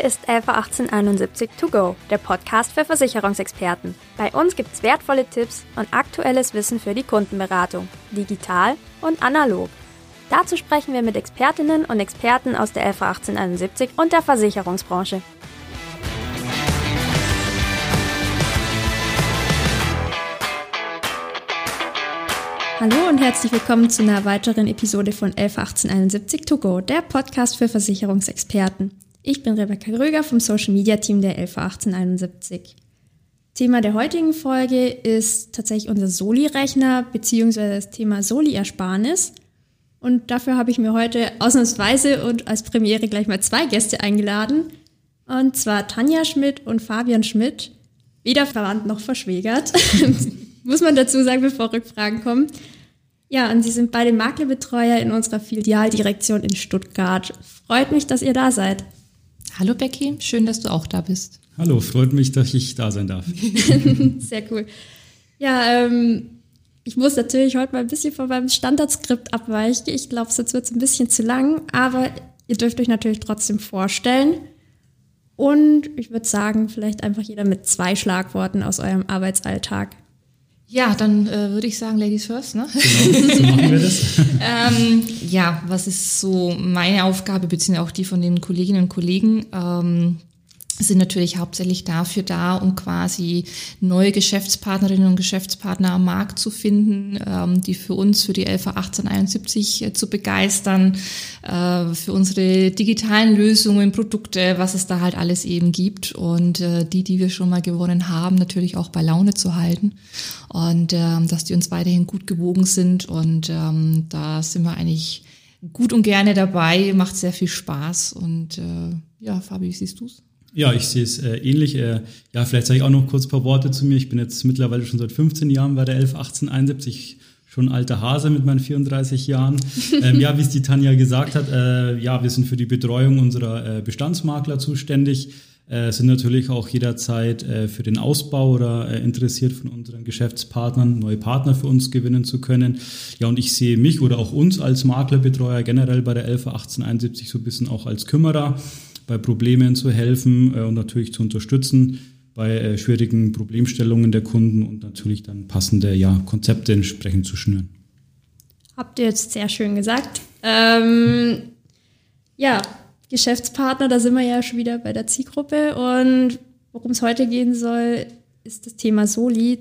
Hier ist LV 1871 To Go, der Podcast für Versicherungsexperten. Bei uns gibt's wertvolle Tipps und aktuelles Wissen für die Kundenberatung, digital und analog. Dazu sprechen wir mit Expertinnen und Experten aus der LV 1871 und der Versicherungsbranche. Hallo und herzlich willkommen zu einer weiteren Episode von 111871 To Go, der Podcast für Versicherungsexperten. Ich bin Rebecca Gröger vom Social Media Team der LV 1871. Thema der heutigen Folge ist tatsächlich unser Soli-Rechner bzw. das Thema Soli-Ersparnis. Und dafür habe ich mir heute ausnahmsweise und als Premiere gleich mal zwei Gäste eingeladen. Und zwar Tanja Schmidt und Fabian Schmidt, weder verwandt noch verschwägert. Muss man dazu sagen, bevor Rückfragen kommen. Ja, und Sie sind beide Maklerbetreuer in unserer Filialdirektion in Stuttgart. Freut mich, dass ihr da seid. Hallo Becky, schön, dass du auch da bist. Hallo, freut mich, dass ich da sein darf. Sehr cool. Ja, ähm, ich muss natürlich heute mal ein bisschen von meinem Standardskript abweichen. Ich glaube, sonst wird es ein bisschen zu lang, aber ihr dürft euch natürlich trotzdem vorstellen. Und ich würde sagen, vielleicht einfach jeder mit zwei Schlagworten aus eurem Arbeitsalltag. Ja, dann äh, würde ich sagen, Ladies first, ne? Genau, so machen wir das. ähm, ja, was ist so meine Aufgabe, beziehungsweise auch die von den Kolleginnen und Kollegen? Ähm, sind natürlich hauptsächlich dafür da, um quasi neue Geschäftspartnerinnen und Geschäftspartner am Markt zu finden, ähm, die für uns, für die LV 1871 äh, zu begeistern, äh, für unsere digitalen Lösungen, Produkte, was es da halt alles eben gibt. Und äh, die, die wir schon mal gewonnen haben, natürlich auch bei Laune zu halten. Und ähm, dass die uns weiterhin gut gewogen sind. Und ähm, da sind wir eigentlich gut und gerne dabei, macht sehr viel Spaß. Und äh, ja, Fabi, wie siehst du's? Ja, ich sehe es äh, ähnlich. Äh, ja, vielleicht sage ich auch noch kurz ein paar Worte zu mir. Ich bin jetzt mittlerweile schon seit 15 Jahren bei der 111871, schon alter Hase mit meinen 34 Jahren. Ähm, ja, wie es die Tanja gesagt hat, äh, ja, wir sind für die Betreuung unserer äh, Bestandsmakler zuständig, äh, sind natürlich auch jederzeit äh, für den Ausbau oder äh, interessiert von unseren Geschäftspartnern, neue Partner für uns gewinnen zu können. Ja, und ich sehe mich oder auch uns als Maklerbetreuer generell bei der 111871 so ein bisschen auch als Kümmerer bei Problemen zu helfen äh, und natürlich zu unterstützen bei äh, schwierigen Problemstellungen der Kunden und natürlich dann passende ja, Konzepte entsprechend zu schnüren. Habt ihr jetzt sehr schön gesagt. Ähm, ja, Geschäftspartner, da sind wir ja schon wieder bei der Zielgruppe und worum es heute gehen soll, ist das Thema Soli.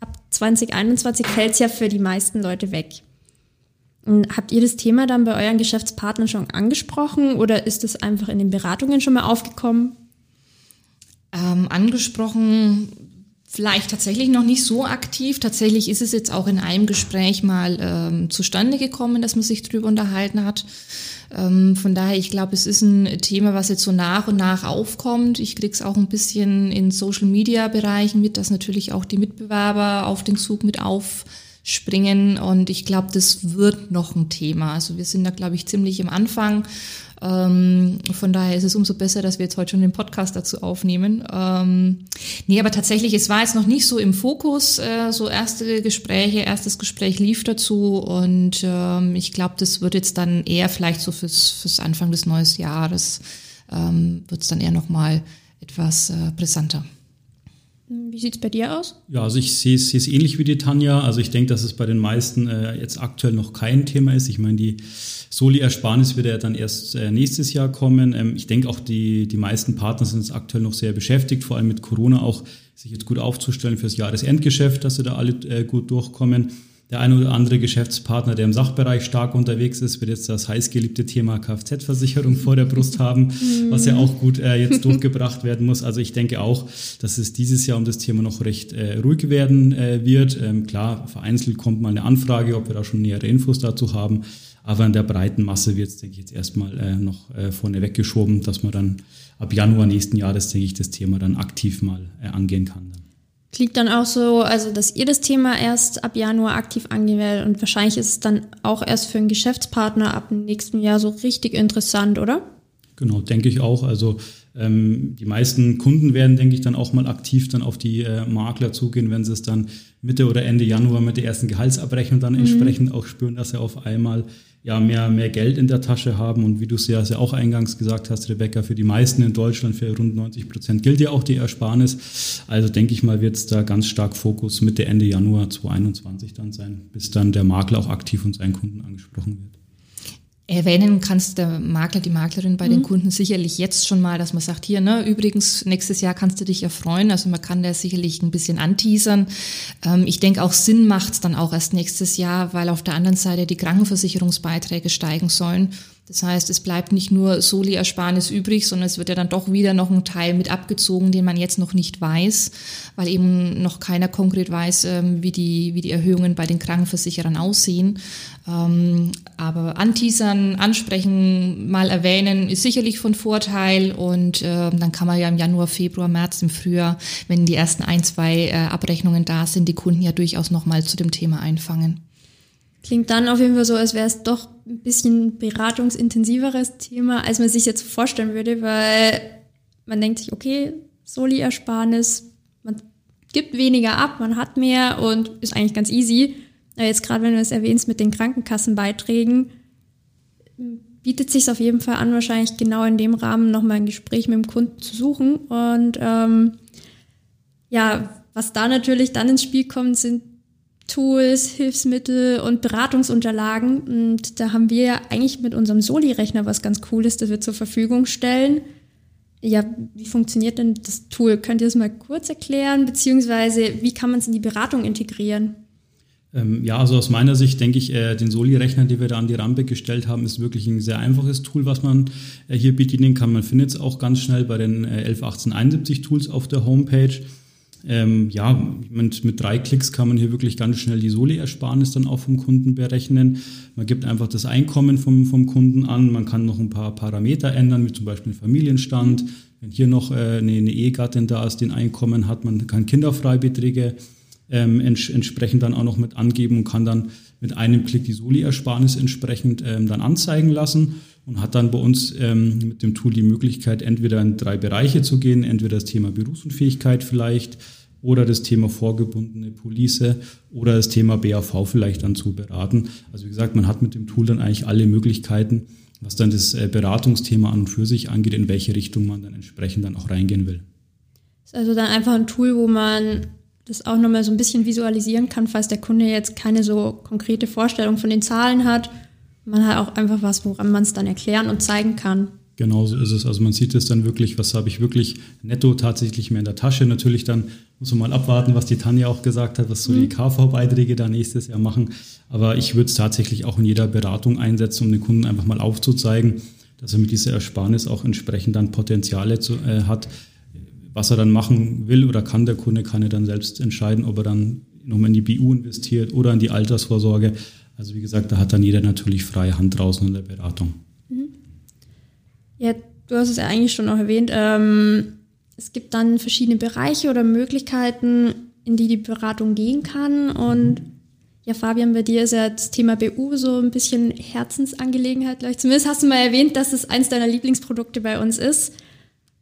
Ab 2021 fällt es ja für die meisten Leute weg. Habt ihr das Thema dann bei euren Geschäftspartnern schon angesprochen oder ist es einfach in den Beratungen schon mal aufgekommen? Ähm, angesprochen vielleicht tatsächlich noch nicht so aktiv. Tatsächlich ist es jetzt auch in einem Gespräch mal ähm, zustande gekommen, dass man sich drüber unterhalten hat. Ähm, von daher, ich glaube, es ist ein Thema, was jetzt so nach und nach aufkommt. Ich kriege es auch ein bisschen in Social-Media-Bereichen mit, dass natürlich auch die Mitbewerber auf den Zug mit auf springen. Und ich glaube, das wird noch ein Thema. Also wir sind da, glaube ich, ziemlich im Anfang. Ähm, von daher ist es umso besser, dass wir jetzt heute schon den Podcast dazu aufnehmen. Ähm, nee, aber tatsächlich, es war jetzt noch nicht so im Fokus. Äh, so erste Gespräche, erstes Gespräch lief dazu und ähm, ich glaube, das wird jetzt dann eher vielleicht so fürs, fürs Anfang des neuen Jahres ähm, wird es dann eher nochmal etwas äh, brisanter. Wie sieht es bei dir aus? Ja, also ich sehe es ähnlich wie die Tanja. Also ich denke, dass es bei den meisten äh, jetzt aktuell noch kein Thema ist. Ich meine, die Soli-Ersparnis wird ja dann erst äh, nächstes Jahr kommen. Ähm, ich denke auch, die, die meisten Partner sind jetzt aktuell noch sehr beschäftigt, vor allem mit Corona auch, sich jetzt gut aufzustellen fürs Jahresendgeschäft, dass sie da alle äh, gut durchkommen. Der eine oder andere Geschäftspartner, der im Sachbereich stark unterwegs ist, wird jetzt das heißgeliebte Thema Kfz-Versicherung vor der Brust haben, was ja auch gut äh, jetzt durchgebracht werden muss. Also ich denke auch, dass es dieses Jahr um das Thema noch recht äh, ruhig werden äh, wird. Ähm, klar, vereinzelt kommt mal eine Anfrage, ob wir da schon nähere Infos dazu haben. Aber in der breiten Masse wird es, denke ich, jetzt erstmal äh, noch äh, vorne weggeschoben, dass man dann ab Januar nächsten Jahres, denke ich, das Thema dann aktiv mal äh, angehen kann. Dann. Klingt dann auch so, also dass ihr das Thema erst ab Januar aktiv angehen werdet und wahrscheinlich ist es dann auch erst für einen Geschäftspartner ab dem nächsten Jahr so richtig interessant, oder? Genau, denke ich auch. Also ähm, die meisten Kunden werden, denke ich, dann auch mal aktiv dann auf die äh, Makler zugehen, wenn sie es dann Mitte oder Ende Januar mit der ersten Gehaltsabrechnung dann mhm. entsprechend auch spüren, dass sie auf einmal ja, mehr, mehr Geld in der Tasche haben. Und wie du es ja, ja auch eingangs gesagt hast, Rebecca, für die meisten in Deutschland, für rund 90 Prozent gilt ja auch die Ersparnis. Also denke ich mal, wird es da ganz stark Fokus Mitte, Ende Januar 2021 dann sein, bis dann der Makler auch aktiv und seinen Kunden angesprochen wird. Erwähnen kannst der Makler, die Maklerin bei mhm. den Kunden sicherlich jetzt schon mal, dass man sagt, hier, ne, übrigens, nächstes Jahr kannst du dich erfreuen. Also man kann da sicherlich ein bisschen anteasern. Ähm, ich denke auch Sinn macht dann auch erst nächstes Jahr, weil auf der anderen Seite die Krankenversicherungsbeiträge steigen sollen. Das heißt, es bleibt nicht nur Soli-Ersparnis übrig, sondern es wird ja dann doch wieder noch ein Teil mit abgezogen, den man jetzt noch nicht weiß, weil eben noch keiner konkret weiß, ähm, wie die, wie die Erhöhungen bei den Krankenversicherern aussehen. Ähm, aber anteasern, ansprechen, mal erwähnen, ist sicherlich von Vorteil und ähm, dann kann man ja im Januar, Februar, März, im Frühjahr, wenn die ersten ein, zwei äh, Abrechnungen da sind, die Kunden ja durchaus nochmal zu dem Thema einfangen. Klingt dann auf jeden Fall so, als wäre es doch ein bisschen beratungsintensiveres Thema, als man sich jetzt vorstellen würde, weil man denkt sich, okay, Soli-Ersparnis, man gibt weniger ab, man hat mehr und ist eigentlich ganz easy. Aber jetzt gerade, wenn du es erwähnst mit den Krankenkassenbeiträgen, bietet sich auf jeden Fall an, wahrscheinlich genau in dem Rahmen nochmal ein Gespräch mit dem Kunden zu suchen. Und ähm, ja, was da natürlich dann ins Spiel kommt, sind Tools, Hilfsmittel und Beratungsunterlagen. Und da haben wir eigentlich mit unserem Soli-Rechner was ganz Cooles, das wir zur Verfügung stellen. Ja, wie funktioniert denn das Tool? Könnt ihr das mal kurz erklären? Beziehungsweise, wie kann man es in die Beratung integrieren? Ähm, ja, also aus meiner Sicht denke ich, äh, den Soli-Rechner, den wir da an die Rampe gestellt haben, ist wirklich ein sehr einfaches Tool, was man äh, hier bedienen kann. Man findet es auch ganz schnell bei den äh, 111871 Tools auf der Homepage. Ähm, ja, mit, mit drei Klicks kann man hier wirklich ganz schnell die Soli-Ersparnis dann auch vom Kunden berechnen. Man gibt einfach das Einkommen vom, vom Kunden an. Man kann noch ein paar Parameter ändern, wie zum Beispiel den Familienstand. Wenn hier noch äh, eine, eine Ehegattin da ist, die ein Einkommen hat, man kann Kinderfreibeträge ähm, ents entsprechend dann auch noch mit angeben und kann dann mit einem Klick die Soli-Ersparnis entsprechend ähm, dann anzeigen lassen und hat dann bei uns ähm, mit dem Tool die Möglichkeit, entweder in drei Bereiche zu gehen, entweder das Thema Berufsunfähigkeit vielleicht oder das Thema vorgebundene Police oder das Thema BAV vielleicht dann zu beraten. Also wie gesagt, man hat mit dem Tool dann eigentlich alle Möglichkeiten, was dann das äh, Beratungsthema an und für sich angeht, in welche Richtung man dann entsprechend dann auch reingehen will. Ist also dann einfach ein Tool, wo man das auch nochmal so ein bisschen visualisieren kann, falls der Kunde jetzt keine so konkrete Vorstellung von den Zahlen hat. Man hat auch einfach was, woran man es dann erklären und zeigen kann. Genau so ist es. Also man sieht es dann wirklich, was habe ich wirklich netto tatsächlich mehr in der Tasche. Natürlich dann muss man mal abwarten, was die Tanja auch gesagt hat, was so mhm. die KV-Beiträge da nächstes Jahr machen. Aber ich würde es tatsächlich auch in jeder Beratung einsetzen, um den Kunden einfach mal aufzuzeigen, dass er mit dieser Ersparnis auch entsprechend dann Potenziale zu, äh, hat, was er dann machen will oder kann der Kunde, kann er dann selbst entscheiden, ob er dann nochmal in die BU investiert oder in die Altersvorsorge. Also wie gesagt, da hat dann jeder natürlich freie Hand draußen in der Beratung. Mhm. Ja, du hast es ja eigentlich schon auch erwähnt. Ähm, es gibt dann verschiedene Bereiche oder Möglichkeiten, in die die Beratung gehen kann. Und ja, Fabian, bei dir ist ja das Thema BU so ein bisschen Herzensangelegenheit, glaube ich. Zumindest hast du mal erwähnt, dass es eins deiner Lieblingsprodukte bei uns ist.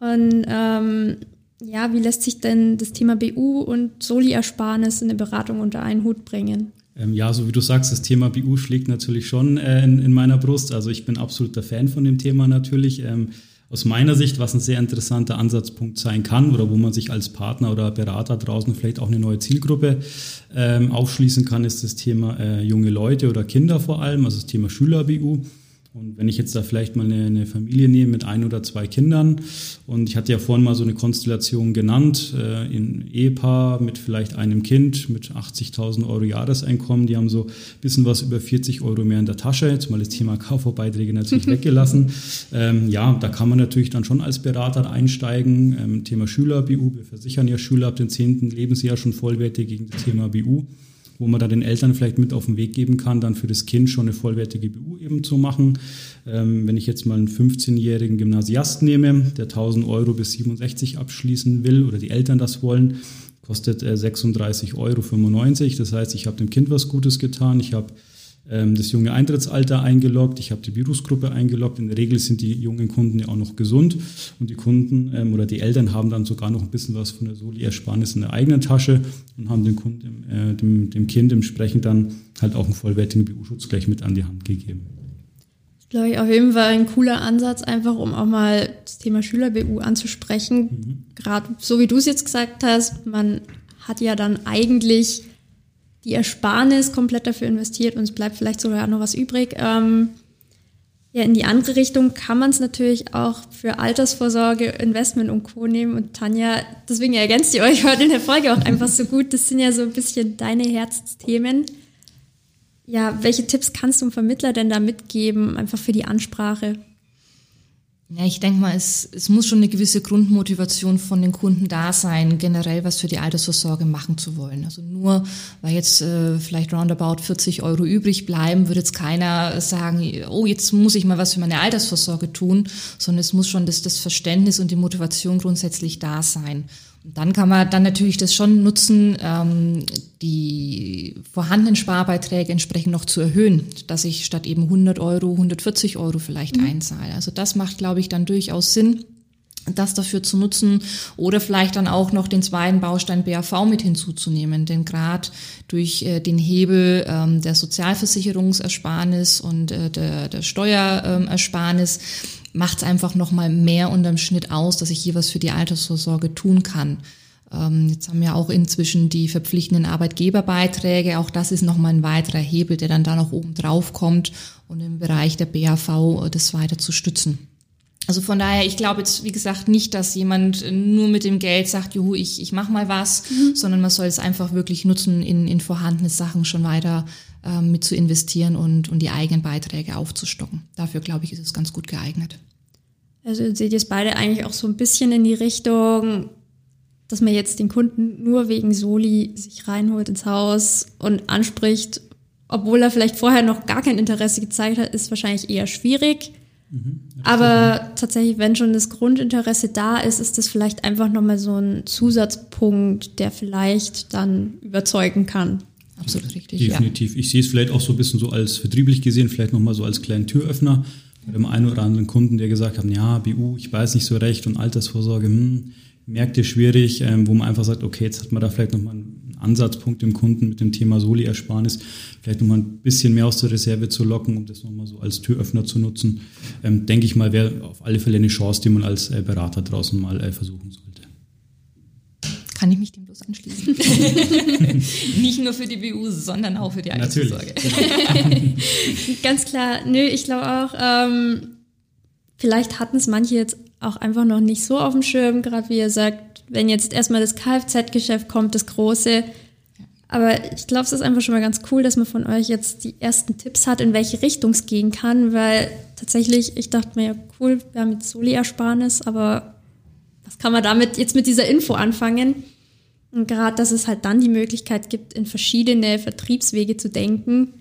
Und ähm, ja, wie lässt sich denn das Thema BU und Soli-Ersparnis in der Beratung unter einen Hut bringen? Ähm, ja, so wie du sagst, das Thema BU schlägt natürlich schon äh, in, in, meiner Brust. Also ich bin absoluter Fan von dem Thema natürlich. Ähm, aus meiner Sicht, was ein sehr interessanter Ansatzpunkt sein kann oder wo man sich als Partner oder Berater draußen vielleicht auch eine neue Zielgruppe ähm, aufschließen kann, ist das Thema äh, junge Leute oder Kinder vor allem, also das Thema Schüler-BU. Und wenn ich jetzt da vielleicht mal eine, eine, Familie nehme mit ein oder zwei Kindern und ich hatte ja vorhin mal so eine Konstellation genannt, äh, ein Ehepaar mit vielleicht einem Kind mit 80.000 Euro Jahreseinkommen, die haben so ein bisschen was über 40 Euro mehr in der Tasche, jetzt mal das Thema KV-Beiträge natürlich weggelassen. Ähm, ja, da kann man natürlich dann schon als Berater einsteigen. Ähm, Thema Schüler-BU, wir versichern ja Schüler ab dem 10. Lebensjahr schon vollwertig gegen das Thema BU wo man da den Eltern vielleicht mit auf den Weg geben kann, dann für das Kind schon eine vollwertige BU eben zu machen. Ähm, wenn ich jetzt mal einen 15-jährigen Gymnasiast nehme, der 1000 Euro bis 67 abschließen will oder die Eltern das wollen, kostet äh, 36,95 Euro. Das heißt, ich habe dem Kind was Gutes getan, ich habe das junge Eintrittsalter eingeloggt, ich habe die Virusgruppe eingeloggt. In der Regel sind die jungen Kunden ja auch noch gesund und die Kunden ähm, oder die Eltern haben dann sogar noch ein bisschen was von der Soli-Ersparnis in der eigenen Tasche und haben dem, Kunden, äh, dem, dem Kind entsprechend dann halt auch einen vollwertigen BU-Schutz gleich mit an die Hand gegeben. Glaube ich, auf jeden Fall ein cooler Ansatz, einfach um auch mal das Thema Schüler-BU anzusprechen. Mhm. Gerade so wie du es jetzt gesagt hast, man hat ja dann eigentlich die Ersparnis komplett dafür investiert und es bleibt vielleicht sogar noch was übrig. Ähm, ja, in die andere Richtung kann man es natürlich auch für Altersvorsorge, Investment und Co. nehmen. Und Tanja, deswegen ergänzt ihr euch heute in der Folge auch einfach so gut. Das sind ja so ein bisschen deine Herzthemen. Ja, welche Tipps kannst du dem Vermittler denn da mitgeben, einfach für die Ansprache? Ja, ich denke mal, es, es muss schon eine gewisse Grundmotivation von den Kunden da sein, generell was für die Altersvorsorge machen zu wollen. Also nur, weil jetzt äh, vielleicht roundabout 40 Euro übrig bleiben, würde jetzt keiner sagen, oh, jetzt muss ich mal was für meine Altersvorsorge tun, sondern es muss schon das, das Verständnis und die Motivation grundsätzlich da sein. Dann kann man dann natürlich das schon nutzen, ähm, die vorhandenen Sparbeiträge entsprechend noch zu erhöhen, dass ich statt eben 100 Euro 140 Euro vielleicht mhm. einzahle. Also das macht, glaube ich, dann durchaus Sinn das dafür zu nutzen oder vielleicht dann auch noch den zweiten Baustein BAV mit hinzuzunehmen. Denn gerade durch äh, den Hebel ähm, der Sozialversicherungsersparnis und äh, der, der Steuerersparnis macht es einfach nochmal mehr unterm Schnitt aus, dass ich hier was für die Altersvorsorge tun kann. Ähm, jetzt haben wir auch inzwischen die verpflichtenden Arbeitgeberbeiträge. Auch das ist nochmal ein weiterer Hebel, der dann da noch oben drauf kommt und im Bereich der BAV das weiter zu stützen. Also von daher, ich glaube jetzt, wie gesagt, nicht, dass jemand nur mit dem Geld sagt, juhu, ich, ich mache mal was, mhm. sondern man soll es einfach wirklich nutzen, in, in vorhandene Sachen schon weiter ähm, mit zu investieren und, und die eigenen Beiträge aufzustocken. Dafür, glaube ich, ist es ganz gut geeignet. Also seht ihr es beide eigentlich auch so ein bisschen in die Richtung, dass man jetzt den Kunden nur wegen Soli sich reinholt ins Haus und anspricht, obwohl er vielleicht vorher noch gar kein Interesse gezeigt hat, ist wahrscheinlich eher schwierig. Mhm, Aber tatsächlich, wenn schon das Grundinteresse da ist, ist das vielleicht einfach nochmal so ein Zusatzpunkt, der vielleicht dann überzeugen kann. Absolut richtig. Definitiv. Ja. Ich sehe es vielleicht auch so ein bisschen so als vertrieblich gesehen, vielleicht nochmal so als kleinen Türöffner bei dem einen oder anderen Kunden, der gesagt hat, ja, BU, ich weiß nicht so recht und Altersvorsorge, hm, Märkte schwierig, ähm, wo man einfach sagt, okay, jetzt hat man da vielleicht nochmal einen Ansatzpunkt im Kunden mit dem Thema Soli-Ersparnis, vielleicht nochmal ein bisschen mehr aus der Reserve zu locken, um das nochmal so als Türöffner zu nutzen. Ähm, denke ich mal, wäre auf alle Fälle eine Chance, die man als äh, Berater draußen mal äh, versuchen sollte kann ich mich dem bloß anschließen. Nicht nur für die BU, sondern auch für die Altersvorsorge. Ganz klar, nö, ich glaube auch, ähm, vielleicht hatten es manche jetzt auch einfach noch nicht so auf dem Schirm, gerade wie ihr sagt, wenn jetzt erstmal das Kfz-Geschäft kommt, das große. Aber ich glaube, es ist einfach schon mal ganz cool, dass man von euch jetzt die ersten Tipps hat, in welche Richtung es gehen kann, weil tatsächlich, ich dachte mir, ja, cool, wir haben jetzt Soli-Ersparnis, aber was kann man damit jetzt mit dieser Info anfangen? Und gerade, dass es halt dann die Möglichkeit gibt, in verschiedene Vertriebswege zu denken,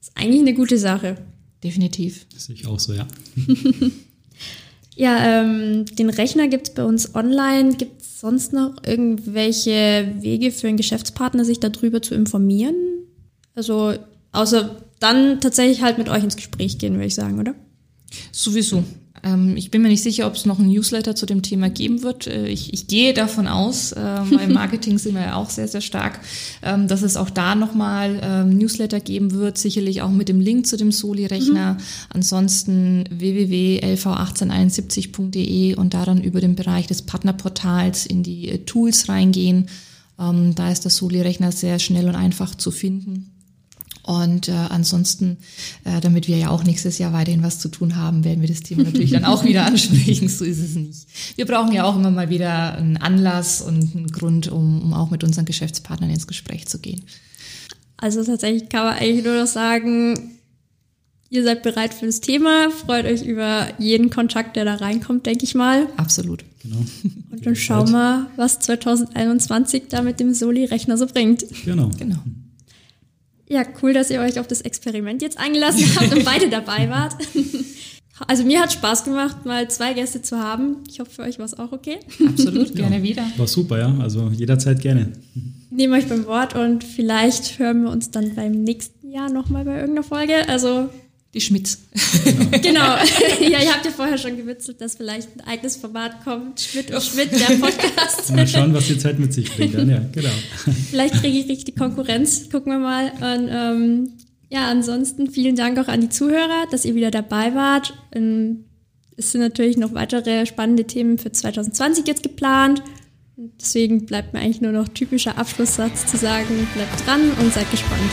ist eigentlich eine gute Sache. Definitiv. Das sehe ich auch so, ja. ja, ähm, den Rechner gibt es bei uns online. Gibt es sonst noch irgendwelche Wege für einen Geschäftspartner, sich darüber zu informieren? Also, außer dann tatsächlich halt mit euch ins Gespräch gehen, würde ich sagen, oder? Sowieso. Ähm, ich bin mir nicht sicher, ob es noch ein Newsletter zu dem Thema geben wird. Äh, ich, ich gehe davon aus, äh, beim Marketing sind wir ja auch sehr, sehr stark, ähm, dass es auch da nochmal ähm, Newsletter geben wird, sicherlich auch mit dem Link zu dem Soli-Rechner. Mhm. Ansonsten www.lv1871.de und daran über den Bereich des Partnerportals in die äh, Tools reingehen. Ähm, da ist der Soli-Rechner sehr schnell und einfach zu finden. Und äh, ansonsten, äh, damit wir ja auch nächstes Jahr weiterhin was zu tun haben, werden wir das Thema natürlich dann auch wieder ansprechen. So ist es nicht. Wir brauchen ja auch immer mal wieder einen Anlass und einen Grund, um, um auch mit unseren Geschäftspartnern ins Gespräch zu gehen. Also tatsächlich kann man eigentlich nur noch sagen, ihr seid bereit für das Thema, freut euch über jeden Kontakt, der da reinkommt, denke ich mal. Absolut. Genau. Und dann schauen wir, was 2021 da mit dem Soli-Rechner so bringt. Genau. Genau. Ja, cool, dass ihr euch auf das Experiment jetzt eingelassen habt und beide dabei wart. Also mir hat Spaß gemacht, mal zwei Gäste zu haben. Ich hoffe, für euch war es auch okay. Absolut, gerne ja, wieder. War super, ja. Also jederzeit gerne. Nehme euch beim Wort und vielleicht hören wir uns dann beim nächsten Jahr nochmal bei irgendeiner Folge. Also die Schmitz. Genau. genau. Ja, ihr habt ja vorher schon gewitzelt, dass vielleicht ein eigenes Format kommt. Schmidt und Schmidt, der Podcast. Mal schauen, was die Zeit mit sich bringt. Dann. Ja, genau. Vielleicht kriege ich richtig Konkurrenz. Gucken wir mal. Und, ähm, ja, ansonsten vielen Dank auch an die Zuhörer, dass ihr wieder dabei wart. Ähm, es sind natürlich noch weitere spannende Themen für 2020 jetzt geplant. Deswegen bleibt mir eigentlich nur noch typischer Abschlusssatz zu sagen, bleibt dran und seid gespannt.